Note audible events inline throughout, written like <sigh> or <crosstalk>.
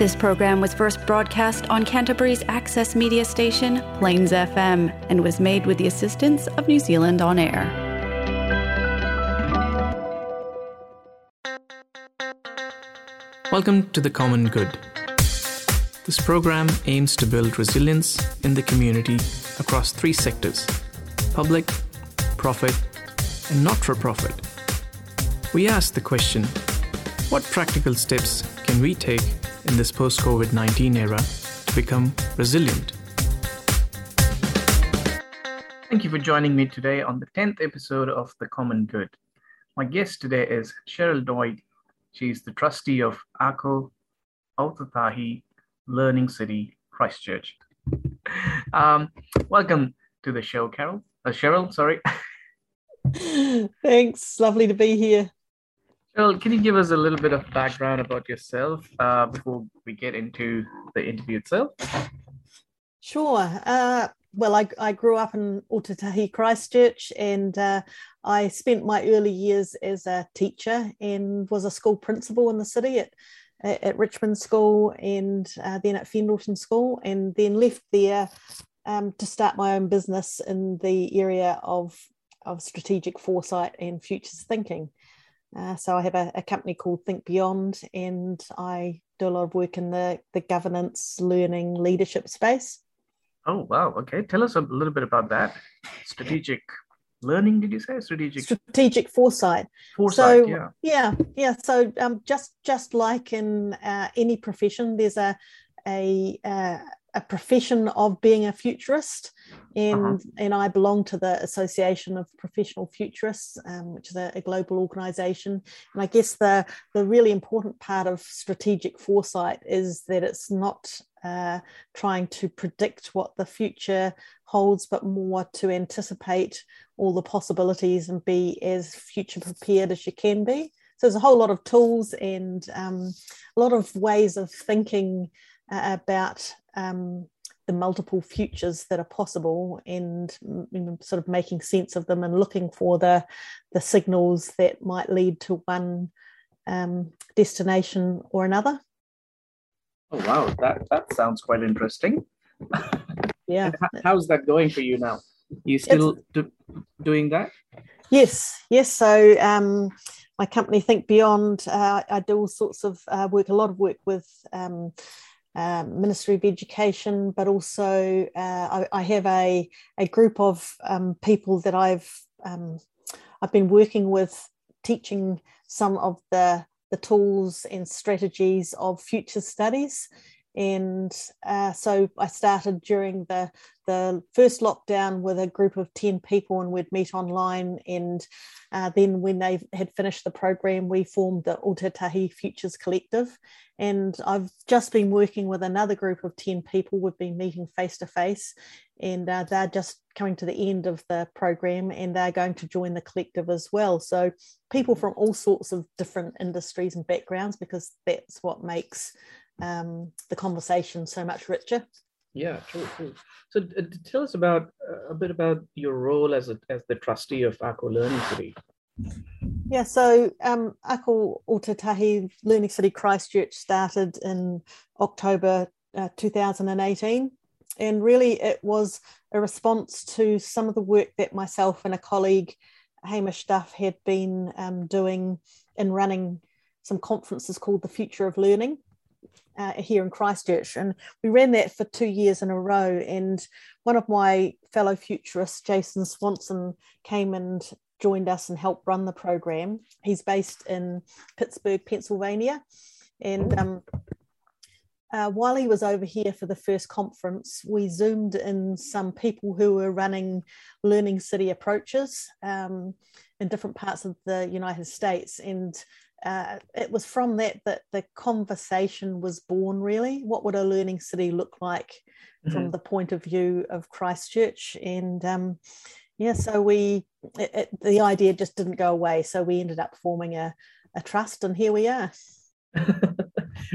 This program was first broadcast on Canterbury's access media station, Plains FM, and was made with the assistance of New Zealand On Air. Welcome to The Common Good. This program aims to build resilience in the community across three sectors public, profit, and not for profit. We ask the question what practical steps can we take in this post COVID 19 era to become resilient? Thank you for joining me today on the 10th episode of The Common Good. My guest today is Cheryl Doig. She's the trustee of Ako Aotearoa Learning City, Christchurch. <laughs> Um, welcome to the show, Carol. Uh, Cheryl, sorry. <laughs> Thanks. Lovely to be here. Well, can you give us a little bit of background about yourself uh, before we get into the interview itself? Sure. Uh, well, I, I grew up in Ōtautahi Christchurch and uh, I spent my early years as a teacher and was a school principal in the city at, at Richmond School and uh, then at Fendalton School and then left there um, to start my own business in the area of, of strategic foresight and futures thinking. Uh, so I have a, a, company called Think Beyond, and I do a lot of work in the, the governance, learning, leadership space. Oh wow! Okay, tell us a little bit about that. Strategic learning, did you say? Strategic strategic foresight. Foresight, so, yeah, yeah, yeah. So um, just just like in uh, any profession, there's a a uh, a profession of being a futurist and uh-huh. and I belong to the Association of Professional Futurists, um, which is a, a, global organization. And I guess the the really important part of strategic foresight is that it's not uh, trying to predict what the future holds, but more to anticipate all the possibilities and be as future prepared as you can be. So there's a whole lot of tools and um, a lot of ways of thinking uh, about um, the multiple futures that are possible and sort of making sense of them and looking for the the signals that might lead to one um, destination or another. Oh wow, that that sounds quite interesting. <laughs> Yeah. How's that going for you now? You still do, doing that? Yes, yes. So um, my company Think Beyond, uh, I do all sorts of uh, work, a lot of work with um, um, Ministry of Education, but also uh, I, I, have a, a group of um, people that I've um, I've been working with, teaching some of the the tools and strategies of future studies. And uh, so I started during the the first lockdown with a group of 10 people and we'd meet online. And uh, then when they had finished the program, we formed the Ōtautahi Futures Collective. And I've just been working with another group of 10 people. We've been meeting face to face, and uh, they're just coming to the end of the program and they're going to join the collective as well. So, people from all sorts of different industries and backgrounds, because that's what makes um, the conversation so much richer. Yeah, true, true. So, uh, tell us about uh, a bit about your role as a, as the trustee of Ako Learning City. Yeah, so um, Ako Ōtautahi Learning City Christchurch started in October uh, 2018. And really, it was a response to some of the work that myself and a colleague, Hamish Duff, had been um, doing in running some conferences called the Future of Learning uh, here in Christchurch. And we ran that for two years in a row. And one of my fellow futurists, Jason Swanson, came and joined us and helped run the program. He's based in Pittsburgh, Pennsylvania. And um, uh, while he was over here for the first conference, we zoomed in some people who were running Learning City approaches um, in different parts of the United States. And uh, it was from that that the conversation was born really. What would a learning city look like mm-hmm. from the point of view of christchurch? And um, yeah so we it, it, the idea just didn't go away. So we ended up forming a, a trust and here we are. <laughs>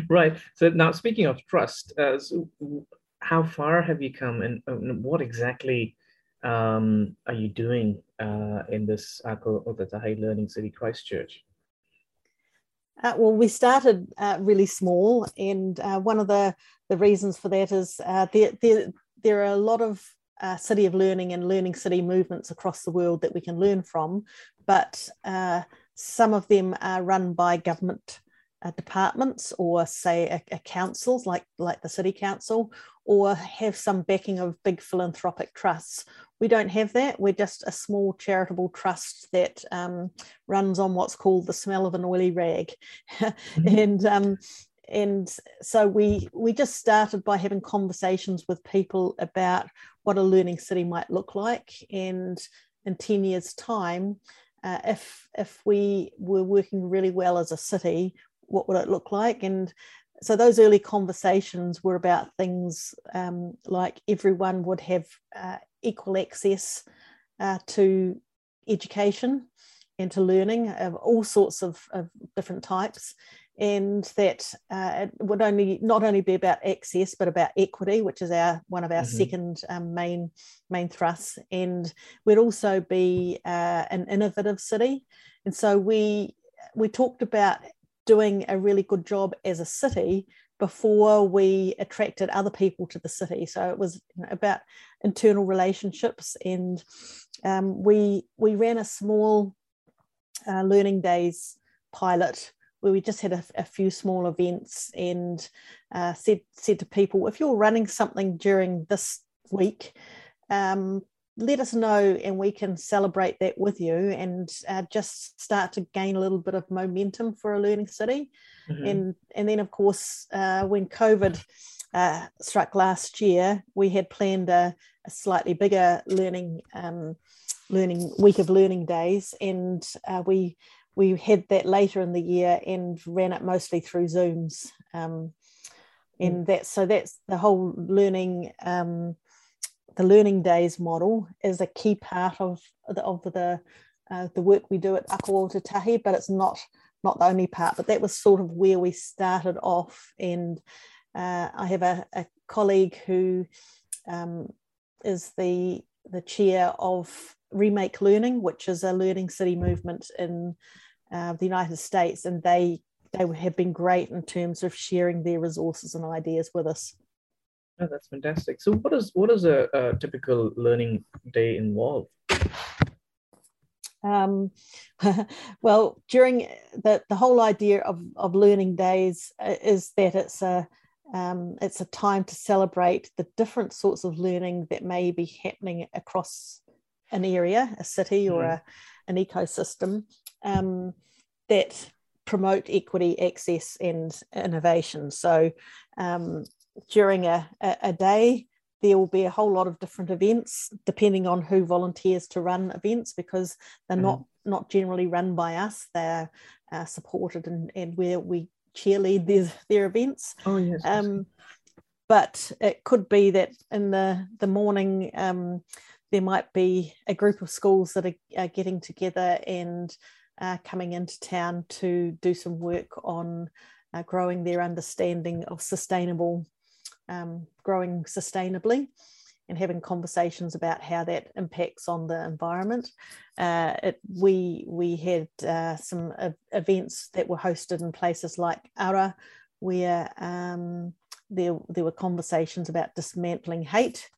Right. So now speaking of trust uh, so how far have you come and, what exactly um, are you doing uh, in this Ako Ōtautahi Learning City Christchurch? Uh, well, we started uh, really small, and uh, one of the, the reasons for that is uh, there, there, there are a lot of uh, City of Learning and Learning City movements across the world that we can learn from, but uh, some of them are run by government departments or, say, a, a councils like, like the City Council, or have some backing of big philanthropic trusts we don't have that. We're just a small charitable trust that um, runs on what's called the smell of an oily rag, <laughs> mm-hmm. and um, and so we we just started by having conversations with people about what a learning city might look like, and in ten years' time, uh, if if we were working really well as a city, what would it look like? And so those early conversations were about things um, like everyone would have uh, equal access uh, to education and to learning of all sorts of, of different types and that uh, it would only not only be about access but about equity which is our one of our mm-hmm. second um, main main thrusts and we'd also be uh, an innovative city and so we we talked about doing a really good job as a city before we attracted other people to the city. So it was about internal relationships, and um, we we ran a small uh, learning days pilot where we just had a, a few small events and uh, said said to people, if you're running something during this week. Um, let us know and we can celebrate that with you and uh, just start to gain a little bit of momentum for a learning city mm-hmm. and and then of course uh, when covid uh, struck last year we had planned a, a slightly bigger learning um, learning week of learning days and uh, we we had that later in the year and ran it mostly through zooms um, mm. and that so that's the whole learning um, the learning days model is a key part of the, of the uh, the work we do at Ako Tahi, but it's not not the only part. But that was sort of where we started off. And uh, I have a, a colleague who um, is the the chair of Remake Learning, which is a learning city movement in uh, the United States, and they they have been great in terms of sharing their resources and ideas with us. Oh, that's fantastic. So, what is what does a, a typical learning day involve? Um, <laughs> well, during the, the whole idea of, of learning days uh, is that it's a um, it's a time to celebrate the different sorts of learning that may be happening across an area, a city, or mm-hmm. a, an ecosystem um, that promote equity, access, and innovation. So, um, during a, a, a day, there will be a whole lot of different events depending on who volunteers to run events because they're mm-hmm. not not generally run by us. They're uh, supported and, and where we cheerlead their, their events. Oh yes. Um, but it could be that in the the morning um, there might be a group of schools that are, are getting together and uh, coming into town to do some work on uh, growing their understanding of sustainable um, growing sustainably and having conversations about how that impacts on the environment. Uh, it, we we had uh, some uh, events that were hosted in places like Ara, where um, there there were conversations about dismantling hate.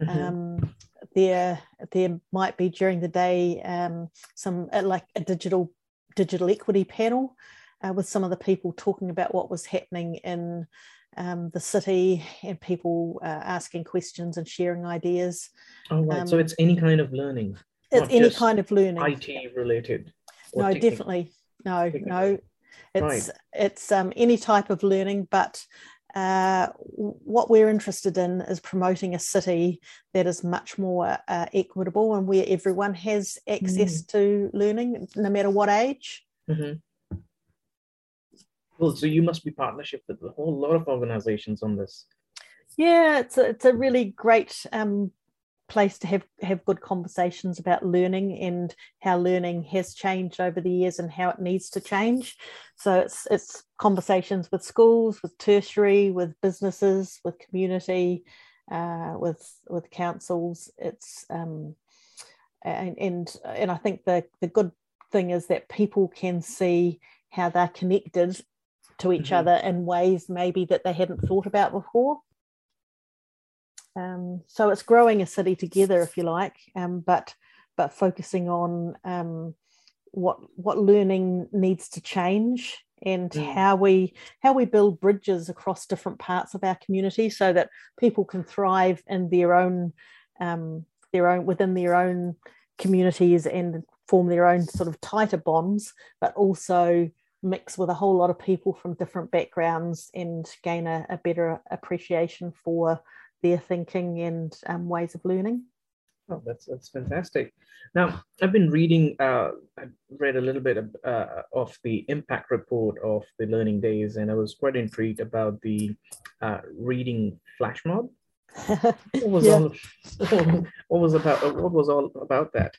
Mm-hmm. Um, there there might be during the day um, some uh, like a digital digital equity panel uh, with some of the people talking about what was happening in um, the city and people uh, asking questions and sharing ideas. Oh, right. Um, so it's any kind of learning. It's any kind of learning. IT related. No, technical. definitely. No, technical. no. It's right. it's um, any type of learning, but uh, what we're interested in is promoting a city that is much more uh, equitable and where everyone has access mm. to learning, no matter what age. Mm-hmm. Well, so you must be partnership with a whole lot of organizations on this. Yeah, it's a, it's a really great um, place to have have good conversations about learning and how learning has changed over the years and how it needs to change. So it's it's conversations with schools, with tertiary, with businesses, with community, uh, with with councils. It's um, and, and and I think the the good thing is that people can see how they're connected to each mm-hmm. other in ways maybe that they hadn't thought about before. Um, so it's growing a city together, if you like, um, but but focusing on um, what what learning needs to change and mm. how we how we build bridges across different parts of our community so that people can thrive in their own um, their own within their own communities and form their own sort of tighter bonds, but also mix with a whole lot of people from different backgrounds and gain a, a better appreciation for their thinking and um, ways of learning. Oh, that's that's fantastic. Now, I've been reading. Uh, I read a little bit of, uh, of the impact report of the Learning Days, and I was quite intrigued about the uh, reading flash mob. <laughs> what was yeah. all? <laughs> What was about? What was all about that?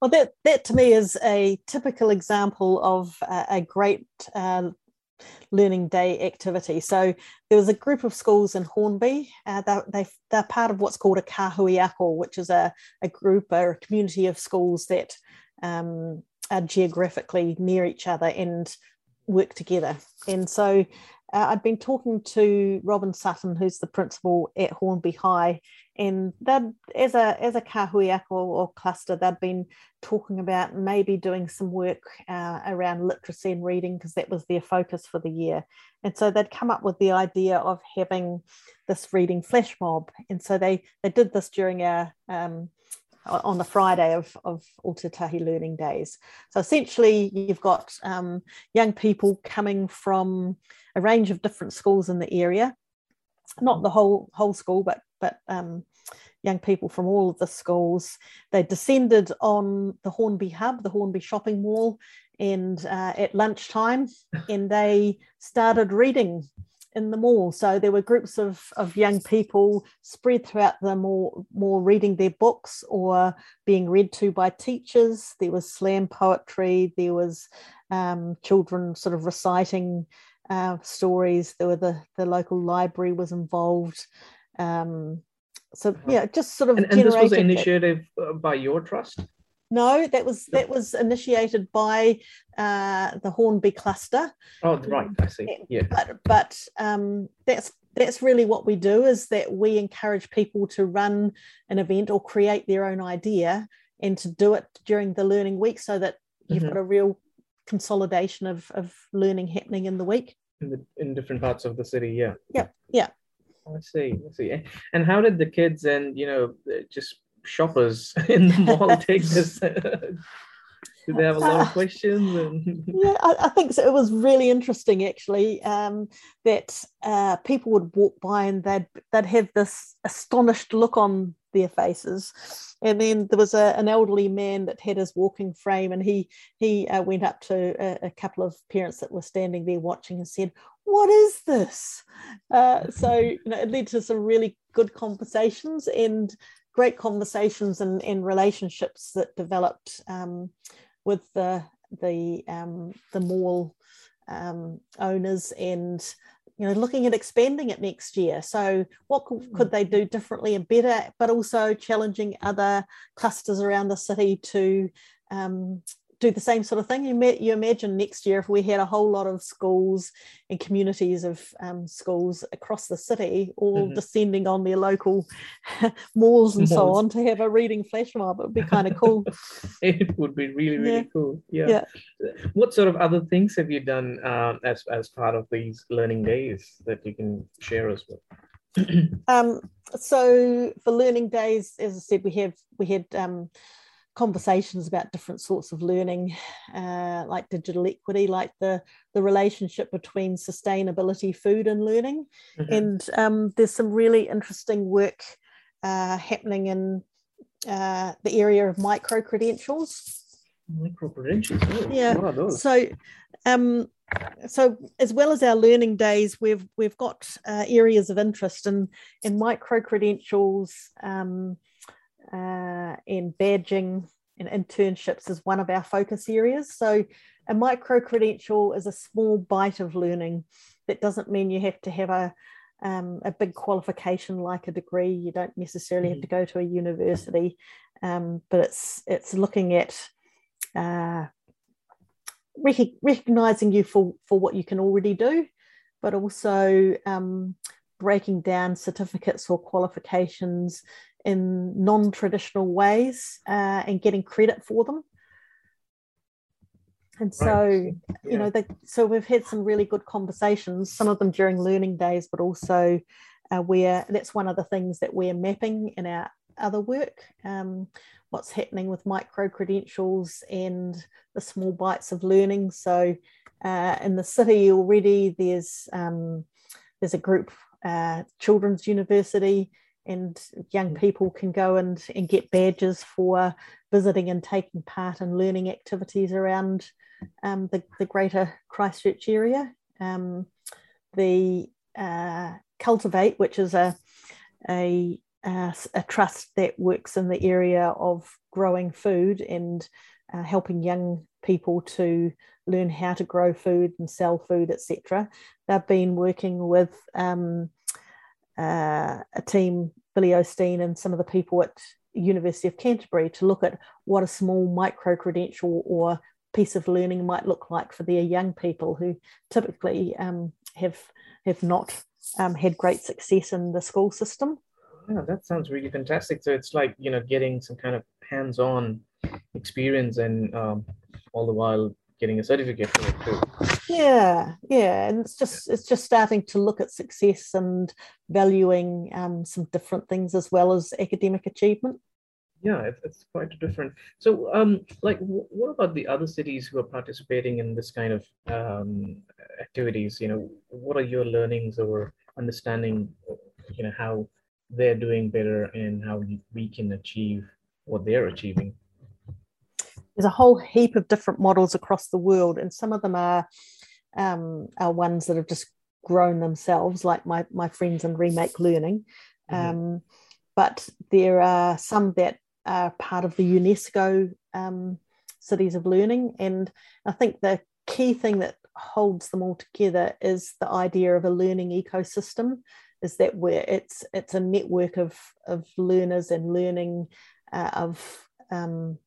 Well, that that to me is a typical example of a great uh, learning day activity. So there was a group of schools in Hornby. Uh, they, they, they're part of what's called a kahui ako, which is a, a group or a community of schools that um, are geographically near each other and work together. And so uh, I'd been talking to Robin Sutton, who's the principal at Hornby High, and that as a as a kahui ako or cluster, they'd been talking about maybe doing some work uh, around literacy and reading because that was their focus for the year. And so they'd come up with the idea of having this reading flash mob, and so they they did this during our um, on the Friday of, of Ōtautahi Learning Days. So essentially, you've got um, young people coming from a range of different schools in the area, not the whole whole school, but but um, young people from all of the schools. They descended on the Hornby Hub, the Hornby shopping mall, and uh, at lunchtime, <laughs> and they started reading in the mall. So there were groups of, of young people spread throughout the mall, more reading their books or being read to by teachers. There was slam poetry. There was um, children sort of reciting uh, stories. There were the the local library was involved. Um, so uh-huh. yeah, just sort of. And, and this was an initiative uh, by your trust. No, that was that was initiated by uh, the Hornby cluster. Oh, right, I see. Yeah, but but um, that's that's really what we do is that we encourage people to run an event or create their own idea and to do it during the learning week so that you've mm-hmm. got a real consolidation of, of learning happening in the week. In the in different parts of the city yeah. Yeah. Yeah i see i see. And how did the kids and you know just shoppers <laughs> in the mall <laughs> take this? <laughs> Did they have a lot of questions and... yeah I, I, think so. it was really interesting actually um, that uh, people would walk by and they'd they'd have this astonished look on their faces. And then there was a, an elderly man that had his walking frame, and he he uh, went up to a, a, couple of parents that were standing there watching and said, "What is this?" Uh, so you know, it led to some really good conversations and great conversations and, and relationships that developed um, with the the um, the mall um, owners and you know looking at expanding it next year. So what could, could, they do differently and better but also challenging other clusters around the city to um, do the same sort of thing. You, may, you imagine next year if we had a whole lot of schools and communities of um, schools across the city all mm-hmm. descending on their local <laughs> malls and malls. so on to have a reading flash mob. It would be kind of cool. <laughs> it would be really, really yeah. cool. Yeah. yeah. What sort of other things have you done uh, as, as part of these learning days that you can share us with? um, so for learning days, as I said, we have we had um, conversations about different sorts of learning, uh, like digital equity, like the, the relationship between sustainability, food, and learning. Mm-hmm. And um, there's some really interesting work uh, happening in uh, the area of micro credentials. Micro credentials. Oh, yeah. So, um, so as well as our learning days, we've we've got uh, areas of interest in in micro credentials. Um, uh, and badging and internships is one of our focus areas. So, a micro credential is a small bite of learning. That doesn't mean you have to have a um, a big qualification like a degree. You don't necessarily have to go to a university, um, but it's it's looking at uh, rec- recognizing you for for what you can already do, but also um, breaking down certificates or qualifications in non-traditional ways uh, and getting credit for them. And so, right. yeah. you know, they, so we've had some really good conversations, some of them during learning days, but also uh, where that's one of the things that we're mapping in our other work. Um, what's happening with micro credentials and the small bites of learning. So, uh, in the city already, there's um, there's a group, uh, Children's University, and young mm. people can go and, and get badges for visiting and taking part in learning activities around um, the, the greater Christchurch area. Um, the uh, Cultivate, which is a, a, a, a, trust that works in the area of growing food and uh, helping young people to learn how to grow food and sell food, etc. They've been working with um, uh, a team, Billy O'Steen and some of the people at University of Canterbury to look at what a small micro credential or piece of learning might look like for their young people who typically um, have have not um, had great success in the school system. Yeah, that sounds really fantastic. So it's like you know getting some kind of hands-on experience and um, all the while getting a certificate for it too. Yeah, yeah, and it's just it's just starting to look at success and valuing um, some different things as well as academic achievement. Yeah it's, it's quite different so um like w- what about the other cities who are participating in this kind of um, activities? You know what are your learnings or understanding you know how they're doing better and how we can achieve what they're achieving there's a whole heap of different models across the world and some of them are um, are ones that have just grown themselves like my my friends in remake learning mm-hmm. um, but there are some that are part of the UNESCO um, cities of learning. And I think the key thing that holds them all together is the idea of a learning ecosystem is that where it's it's a network of of learners and learning uh, of um,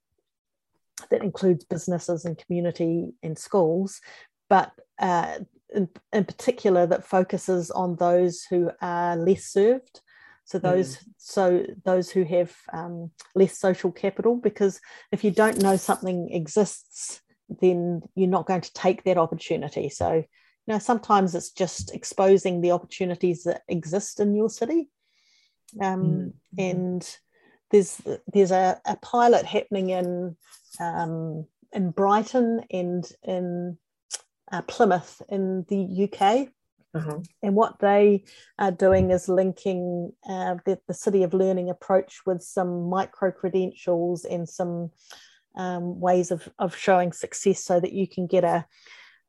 that includes businesses and community and schools but uh, in, in particular that focuses on those who are less served so those mm. so those who have um, less social capital because if you don't know something exists then you're not going to take that opportunity so you know sometimes it's just exposing the opportunities that exist in your city um, mm. and there's there's a, a pilot happening in um, in Brighton and in uh, Plymouth in the UK uh-huh. And what they are doing is linking uh, the, the, City of Learning approach with some micro credentials and some um, ways of, of showing success so that you can get a,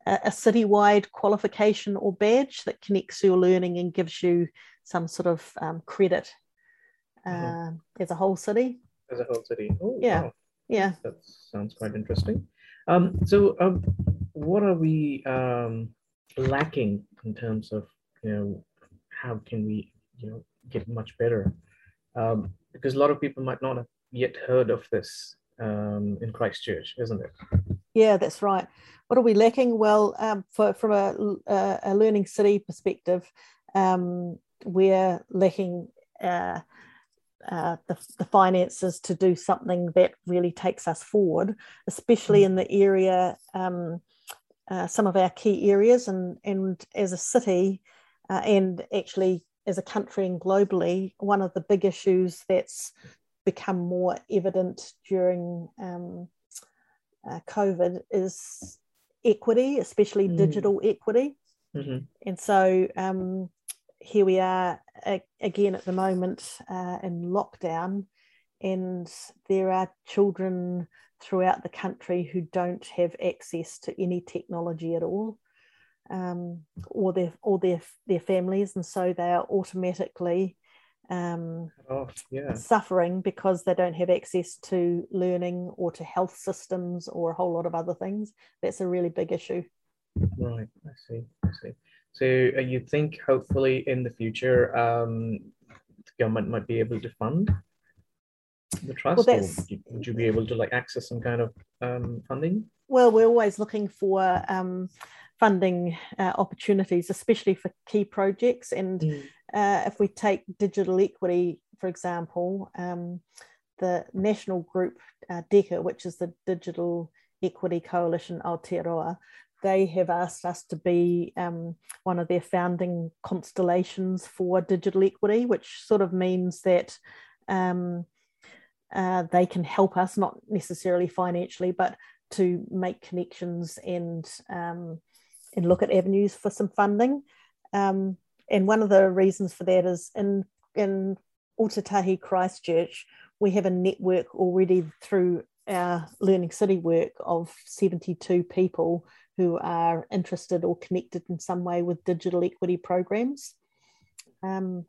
a citywide qualification or badge that connects your learning and gives you some sort of um, credit uh-huh. uh, as a whole city. As a whole city. Oh, yeah. Wow. Yeah. That sounds quite interesting. Um, so, um, what are we um, lacking in terms of you know how can we you know get much better um, because a lot of people might not have yet heard of this um, in Christchurch, isn't it? Yeah, that's right. What are we lacking? Well, um, for, from a, a, learning city perspective, um, we're lacking uh, uh, the, the, finances to do something that really takes us forward, especially mm. in the area um, uh, some of our key areas and, and as a city uh, and actually as a country and globally, one of the big issues that's become more evident during um, uh, COVID is equity, especially mm. digital equity. Mm-hmm. And so um, here we are again at the moment uh, in lockdown, and there are children throughout the country who don't have access to any technology at all, um, or their or their their families, and so they are automatically um, oh, yeah. suffering because they don't have access to learning or to health systems or a whole lot of other things. That's a really big issue. Right, I see. I see. So uh, you think hopefully in the future um, the government might be able to fund the trust well, or would you be able to like access some kind of um, funding well we're always looking for um, funding uh, opportunities especially for key projects and mm. uh, if we take digital equity for example um, the national group uh, DECA, which is the digital equity coalition aotearoa they have asked us to be um, one of their founding constellations for digital equity, which sort of means that um, uh, they can help us, not necessarily financially, but to make connections and um, and look at avenues for some funding. Um, and one of the reasons for that is in in Ōtautahi Christchurch, we have a network already through our Learning City work of 72 people who are interested or connected in some way with digital equity programs. Um,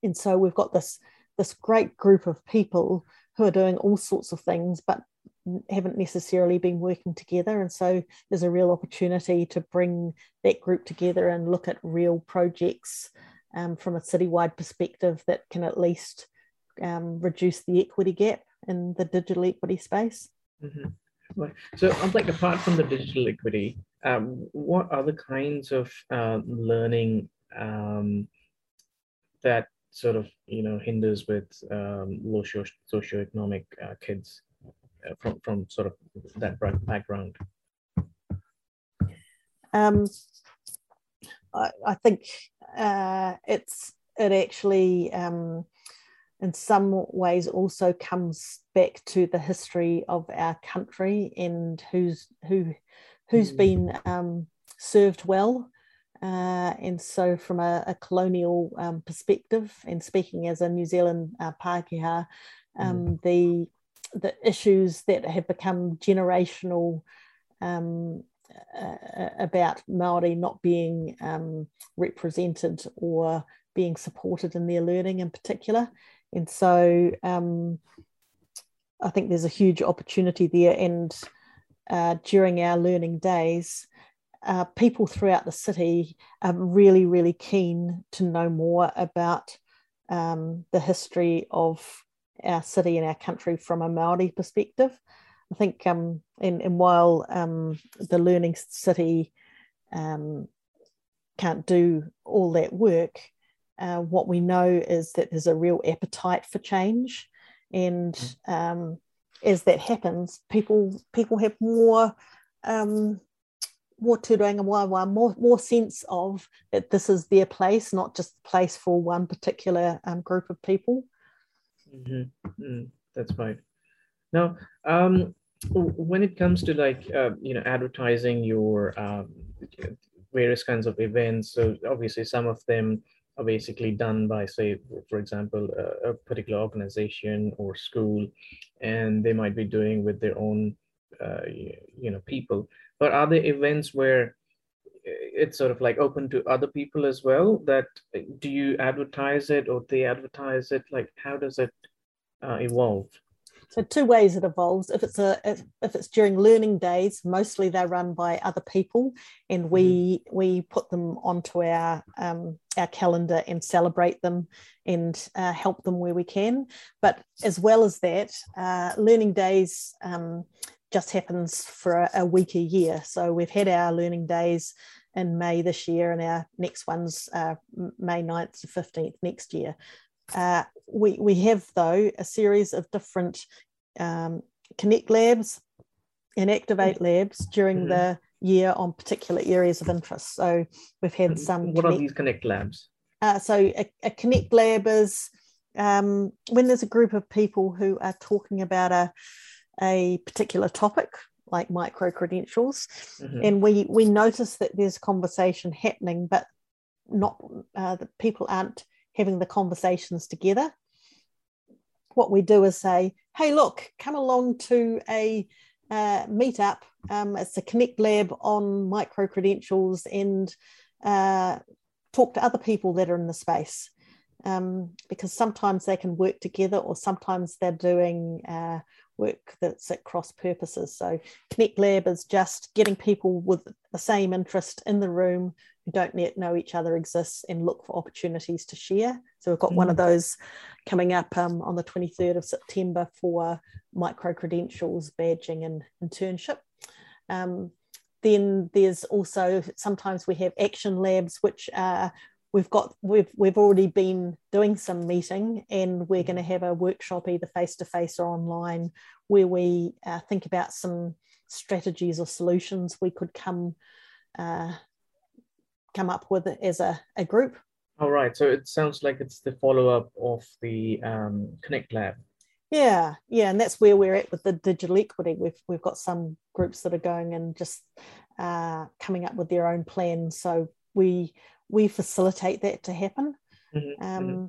and so we've got this, this great group of people who are doing all sorts of things, but haven't necessarily been working together. And so there's a real opportunity to bring that group together and look at real projects um, from a citywide perspective that can at least um, reduce the equity gap in the digital equity space. Mm-hmm. So, like apart from the digital equity, um, what other kinds of uh, learning um, that sort of you know hinders with um, low socioeconomic uh, kids uh, from from sort of that background? Um, I, I think uh, it's it actually um, in some ways also comes back to the history of our country and who's who who's mm. been um, served well. Uh, and so, from a, a colonial um, perspective, and speaking as a New Zealand uh, Pākehā, um, mm. the the issues that have become generational um, uh, about Maori not being um, represented or being supported in their learning, in particular, and so um, I think there's a huge opportunity there. And uh, during our learning days, uh, people throughout the city are really, really keen to know more about um, the history of our city and our country from a Maori perspective. I think, um, and, and while um, the Learning City um, can't do all that work, uh, what we know is that there's a real appetite for change, and mm. um, as that happens, people people have more um, more tutoring and more more sense of that this is their place, not just the place for one particular um, group of people. Mm-hmm. Mm, that's right. Now, um, when it comes to like uh, you know advertising your um, various kinds of events, so obviously some of them are basically done by, say, for example, a, a, particular organization or school, and they might be doing with their own, uh, you know, people. But are there events where it's sort of like open to other people as well? That do you advertise it or they advertise it? Like, how does it uh, evolve? So two ways it evolves. If it's a if, if it's during learning days, mostly they're run by other people, and we mm-hmm. we put them onto our um, our calendar and celebrate them and uh, help them where we can. But as well as that, uh, learning days um, just happens for a, a, week a year. So we've had our learning days in May this year, and our next one's uh, May 9th to 15th next year. Uh, we, we have, though, a series of different um, Connect labs and Activate labs during mm-hmm. the year on particular areas of interest. So we've had some. What connect, are these Connect labs? Uh, so a, a, Connect lab is um, when there's a group of people who are talking about a, a particular topic like micro credentials mm-hmm. and we we notice that there's conversation happening but not uh, the people aren't having the conversations together. What we do is say, hey, look, come along to a uh, meetup. Um, it's a Connect Lab on micro credentials and uh, talk to other people that are in the space. um, because sometimes they can work together or sometimes they're doing uh, work that's at cross purposes. So Connect Lab is just getting people with the same interest in the room who don't yet know each other exists and look for opportunities to share. So we've got mm. one of mm. those coming up um, on the 23rd of September for micro credentials, badging and internship. Um, then there's also sometimes we have action labs which are we've got we've we've already been doing some meeting and we're going to have a workshop either face to face or online where we uh, think about some strategies or solutions we could come uh, come up with as a, a group. All right. So it sounds like it's the follow-up of the um, connect lab. Yeah. Yeah. And that's where we're at with the digital equity. We've we've got some groups that are going and just uh, coming up with their own plans so we we facilitate that to happen. Mm-hmm, um, mm-hmm.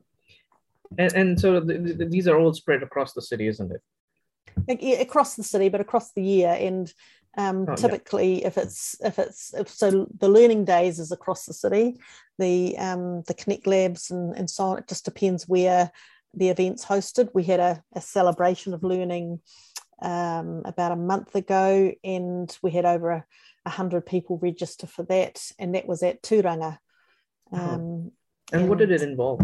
And, and so the, the, these are all spread across the city, isn't it? Across the city, but across the year. And um, oh, typically, yeah. if it's if it's if so, the learning days is across the city. The um, the Connect Labs and, and so on. It just depends where the event's hosted. We had a, a celebration of learning um, about a month ago, and we had over a, hundred people register for that, and that was at Turanga. Um, and, and, what did it involve?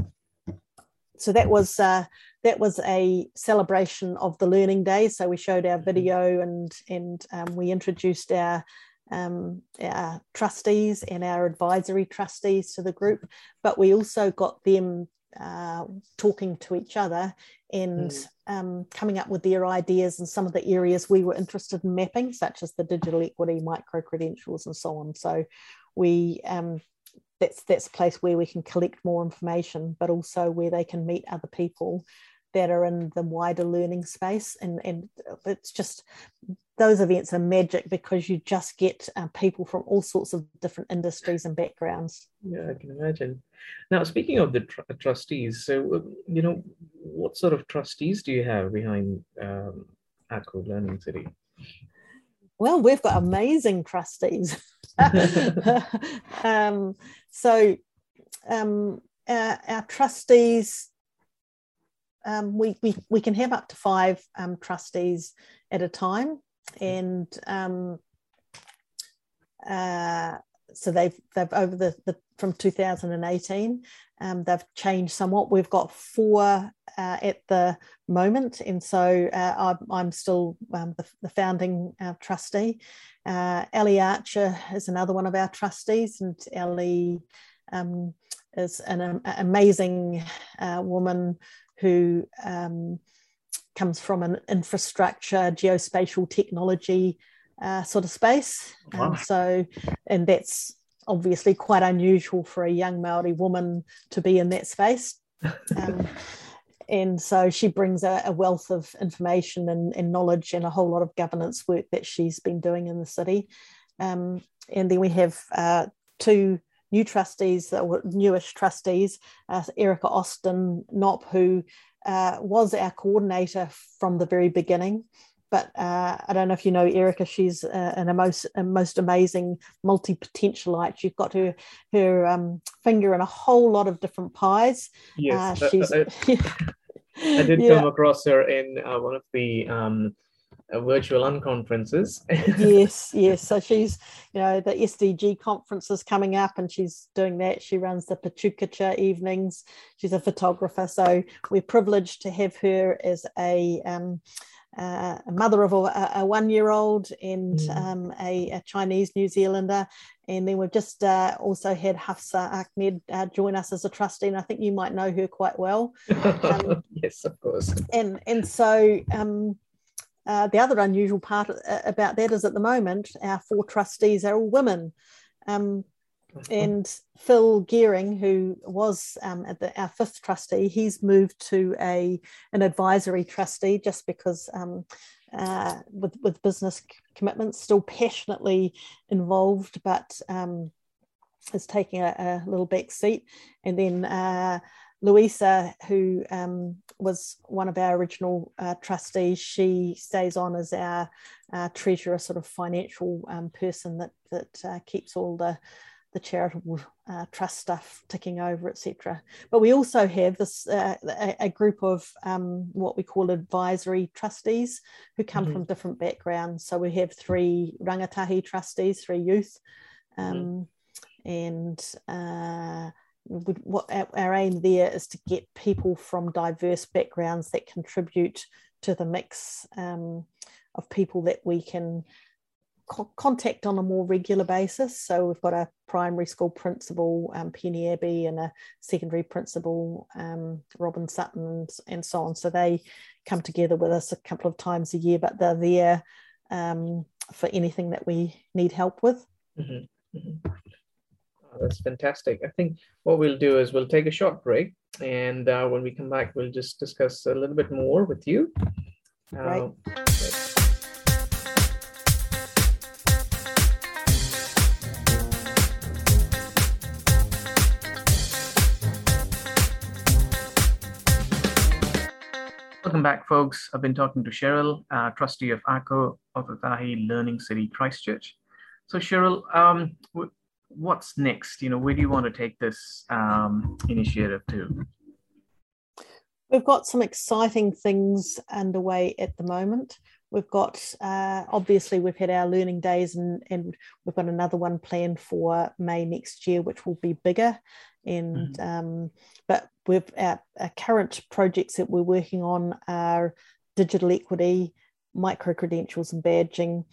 So that was uh, that was a celebration of the learning day. So we showed our mm-hmm. video and and um, we introduced our um, our trustees and our advisory trustees to the group, but we also got them uh, talking to each other and mm. um, coming up with their ideas and some of the areas we were interested in mapping, such as the digital equity, micro credentials, and so on. So we um, that's that's a place where we can collect more information, but also where they can meet other people that are in the wider learning space. And and it's just those events are magic because you just get uh, people from all sorts of different industries and backgrounds. Yeah, I can imagine. Now, speaking of the tr- trustees, so you know, what sort of trustees do you have behind um, Ako Learning City? Well, we've got amazing trustees. <laughs> <laughs> um, so um, our, our, trustees, um, we, we, we can have up to five um, trustees at a time. And um, uh, so they've, they've over the, the from 2018, um, they've changed somewhat. We've got four uh, at the moment, and so uh, I'm, I'm, still um, the, the, founding uh, trustee. Uh, Ellie Archer is another one of our trustees, and Ellie um, is an um, amazing uh, woman who um, comes from an infrastructure, geospatial technology uh, sort of space. Wow. And so, and that's obviously quite unusual for a young Maori woman to be in that space. Um, <laughs> and so she brings a, a wealth of information and, and, knowledge and a whole lot of governance work that she's been doing in the city. Um, and then we have uh, two new trustees, that were newish trustees, uh, Erica Austin Knopp, who uh, was our coordinator from the very beginning but uh, I don't know if you know Erica. She's uh, an most a most amazing multi potentialite. She's got her her um, finger in a whole lot of different pies. Yes, uh, she's. I, I did <laughs> yeah. come across her in uh, one of the um, uh, virtual unconferences. <laughs> yes, yes. So she's, you know, the SDG conference is coming up and she's doing that. She runs the PechaKucha evenings. She's a photographer. So we're privileged to have her as a um, uh, a mother of a, a one year old and mm. um, a, a, Chinese New Zealander. And then we've just uh, also had Hafsa Ahmed uh, join us as a trustee, and I think you might know her quite well. <laughs> Um, yes, of course. And and so um, uh, the other unusual part uh, about that is at the moment our four trustees are all women. Um, and Phil Gearing, who was um, the, our fifth trustee, he's moved to a an advisory trustee just because um, uh, with with business commitments, still passionately involved, but um, is taking a, a, little back seat. And then uh, Louisa, who um, was one of our original uh, trustees, she stays on as our uh, treasurer, sort of financial um, person that that uh, keeps all the the charitable uh, trust stuff ticking over, etc. But we also have this uh, a, a, group of um, what we call advisory trustees who come mm-hmm. from different backgrounds. So we have three rangatahi trustees, three youth, um, mm-hmm. and uh, what our, our aim there is to get people from diverse backgrounds that contribute to the mix um, of people that we can co- contact on a more regular basis. So we've got a primary school principal, um, Penny Abbey, and a secondary principal, um, Robin Sutton, and, and, so on. So they come together with us a couple of times a year, but they're there um, for anything that we need help with. Mm-hmm. Mm-hmm. Oh, that's fantastic. I think what we'll do is we'll take a short break, and uh, when we come back, we'll just discuss a little bit more with you. Right. Uh, Welcome back, folks. I've been talking to Cheryl, uh, trustee of Ako of Ōtautahi Learning City Christchurch. So, Cheryl, um, what's next? You know, where do you want to take this um, initiative to? We've got some exciting things underway at the moment. We've got, uh, obviously, we've had our learning days and, and we've got another one planned for May next year, which will be bigger. And mm-hmm. um, but we've our, our current projects that we're working on are digital equity, micro credentials and badging,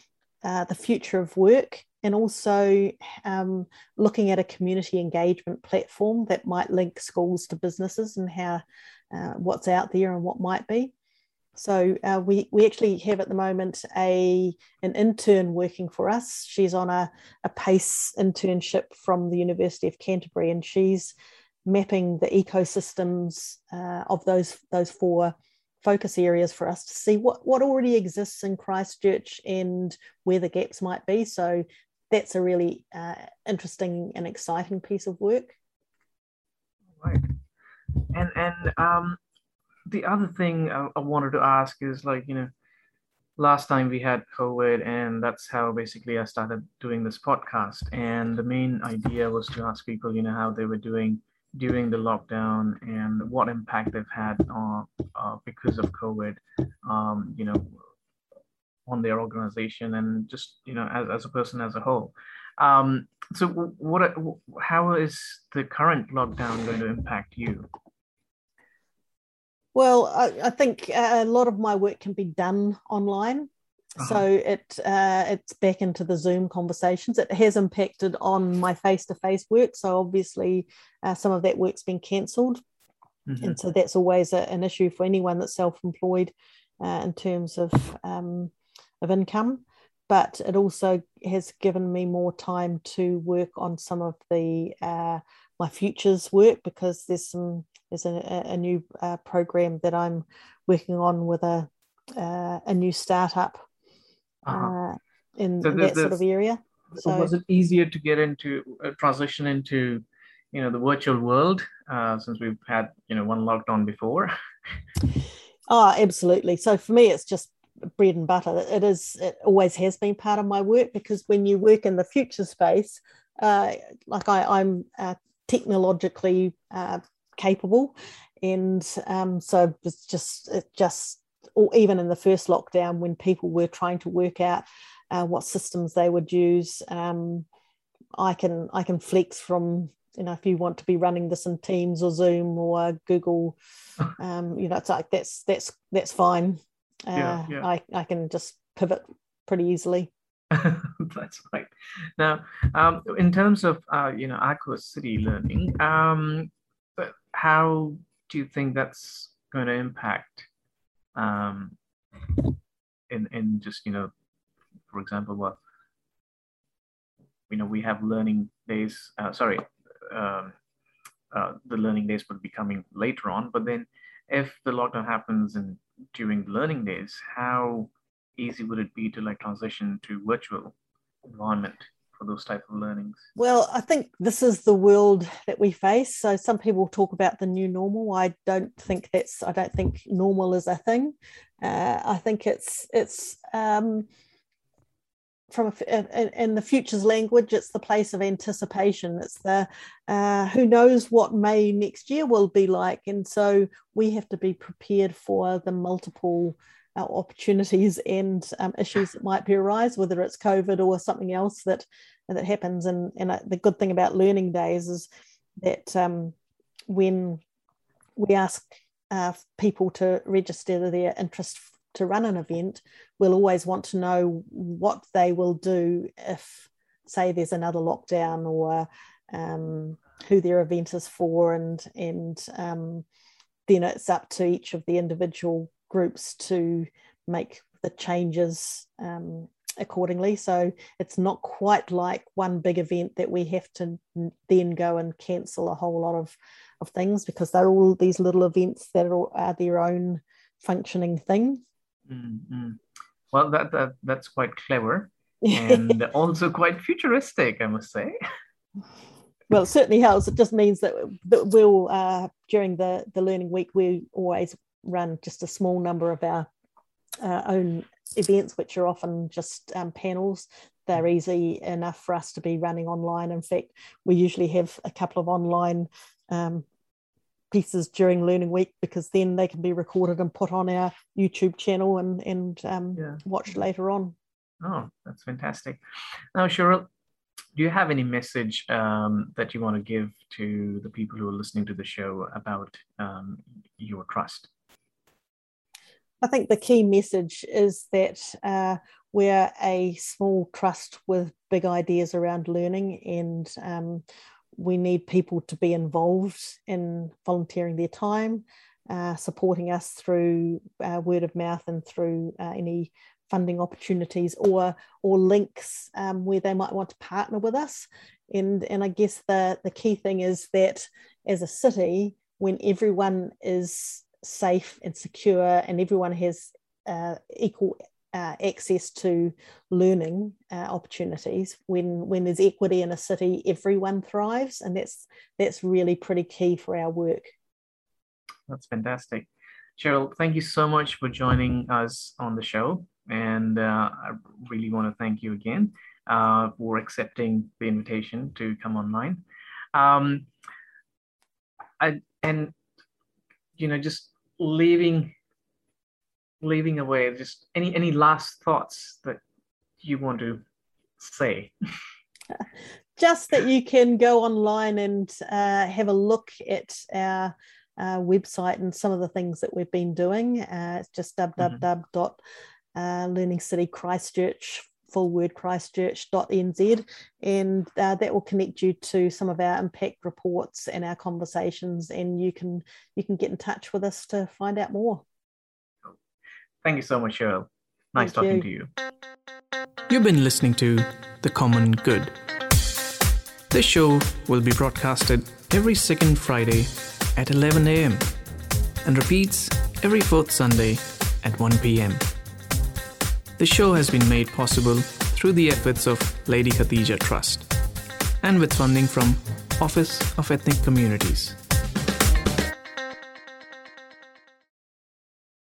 uh, the future of work, and also um, looking at a community engagement platform that might link schools to businesses and how uh, what's out there and what might be. So uh, we we actually have at the moment a an intern working for us. She's on a, a PACE internship from the University of Canterbury, and she's mapping the ecosystems uh, of those those four focus areas for us to see what what already exists in Christchurch and where the gaps might be. So that's a really uh, interesting and exciting piece of work. Right, and and um, the other thing I, I wanted to ask is like you know last time we had COVID, and that's how basically I started doing this podcast. And the main idea was to ask people, you know, how they were doing during the lockdown and what impact they've had uh, uh, because of COVID, um, you know, on their organization and just, you know, as, as a person as a whole. Um, so what, how is the current lockdown going to impact you? Well, I, I think a lot of my work can be done online. Uh-huh. So it uh, it's back into the Zoom conversations. It has impacted on my face to face work. So obviously, uh, some of that work's been cancelled, mm-hmm. and so that's always a, an issue for anyone that's self employed uh, in terms of um, of income. But it also has given me more time to work on some of the uh, my futures work because there's some there's a, a new uh, program that I'm working on with a uh, a new startup uh-huh. uh, in, so that sort of area. So was it easier to get into uh, transition into, you know, the virtual world uh, since we've had you know one lockdown before? <laughs> oh, absolutely. So for me, it's just bread and butter. It is. It always has been part of my work because when you work in the future space, uh, like I, uh, technologically uh, capable, and um, so it's just it just or even in the first lockdown when people were trying to work out uh, what systems they would use um, i can i can flex from you know if you want to be running this in teams or zoom or google <laughs> um, you know it's like that's that's that's fine. Uh, yeah, yeah. I, I can just pivot pretty easily. <laughs> That's right. Now um, in terms of uh, you know Ako city learning um, how do you think that's going to impact um, in in just you know, for example, what you know we have learning days. Uh, sorry, um, uh, the learning days will be coming later on. But then, if the lockdown happens and during the learning days, how easy would it be to like transition to virtual environment? For those type of learnings? Well, I think this is the world that we face. So some people talk about the new normal. I don't think that's. I don't think normal is a thing. Uh, I think it's it's. Um, from in the future's language, it's the place of anticipation. It's the uh, who knows what May next year will be like, and so we have to be prepared for the multiple uh, opportunities and um, issues that might be arise, whether it's COVID or something else that that happens. And and uh, the good thing about learning days is that um, when we ask uh, people to register their interest to run an event, we'll always want to know what they will do if, say, there's another lockdown or um, who their event is for, and and um, then it's up to each of the individual groups to make the changes um, accordingly. So it's not quite like one big event that we have to then go and cancel a whole lot of, of things because they're all these little events that are, are their own functioning thing. Mm-hmm. Well, that, that that's quite clever <laughs> and also quite futuristic, I must say. well, it certainly helps. It just means that, that we'll uh, during the the learning week we always run just a small number of our uh, own events, which are often just um, panels. They're easy enough for us to be running online. In fact, we usually have a couple of online um, pieces during Learning Week because then they can be recorded and put on our YouTube channel and, and um, yeah. watched later on. Oh, that's fantastic. Now, Cheryl, do you have any message um, that you want to give to the people who are listening to the show about um, your trust? I think the key message is that uh, we're a small trust with big ideas around learning, and um, we need people to be involved in volunteering their time, uh, supporting us through uh, word of mouth and through uh, any funding opportunities or or links um, where they might want to partner with us. And and I guess the the key thing is that as a city, when everyone is safe and secure and everyone has uh, equal uh, access to learning uh, opportunities. When when there's equity in a city everyone thrives and that's that's really pretty key for our work. That's fantastic. Cheryl thank you so much for joining us on the show and uh, i really want to thank you again uh, for accepting the invitation to come online. Um, I, and you know just leaving leaving away just any any last thoughts that you want to say? <laughs> Just that you can go online and uh, have a look at our uh, website and some of the things that we've been doing. Uh, it's just www.learningscitychristchurch full word christchurch.nz and uh, that will connect you to some of our impact reports and our conversations and you can you can get in touch with us to find out more. Thank you so much cheryl. Nice thank talking you. to you. You've been listening to the common good. This show will be broadcasted every second friday at 11 a.m and repeats every fourth sunday at 1 p.m the show has been made possible through the efforts of Lady Khadija Trust and with funding from Office of Ethnic Communities.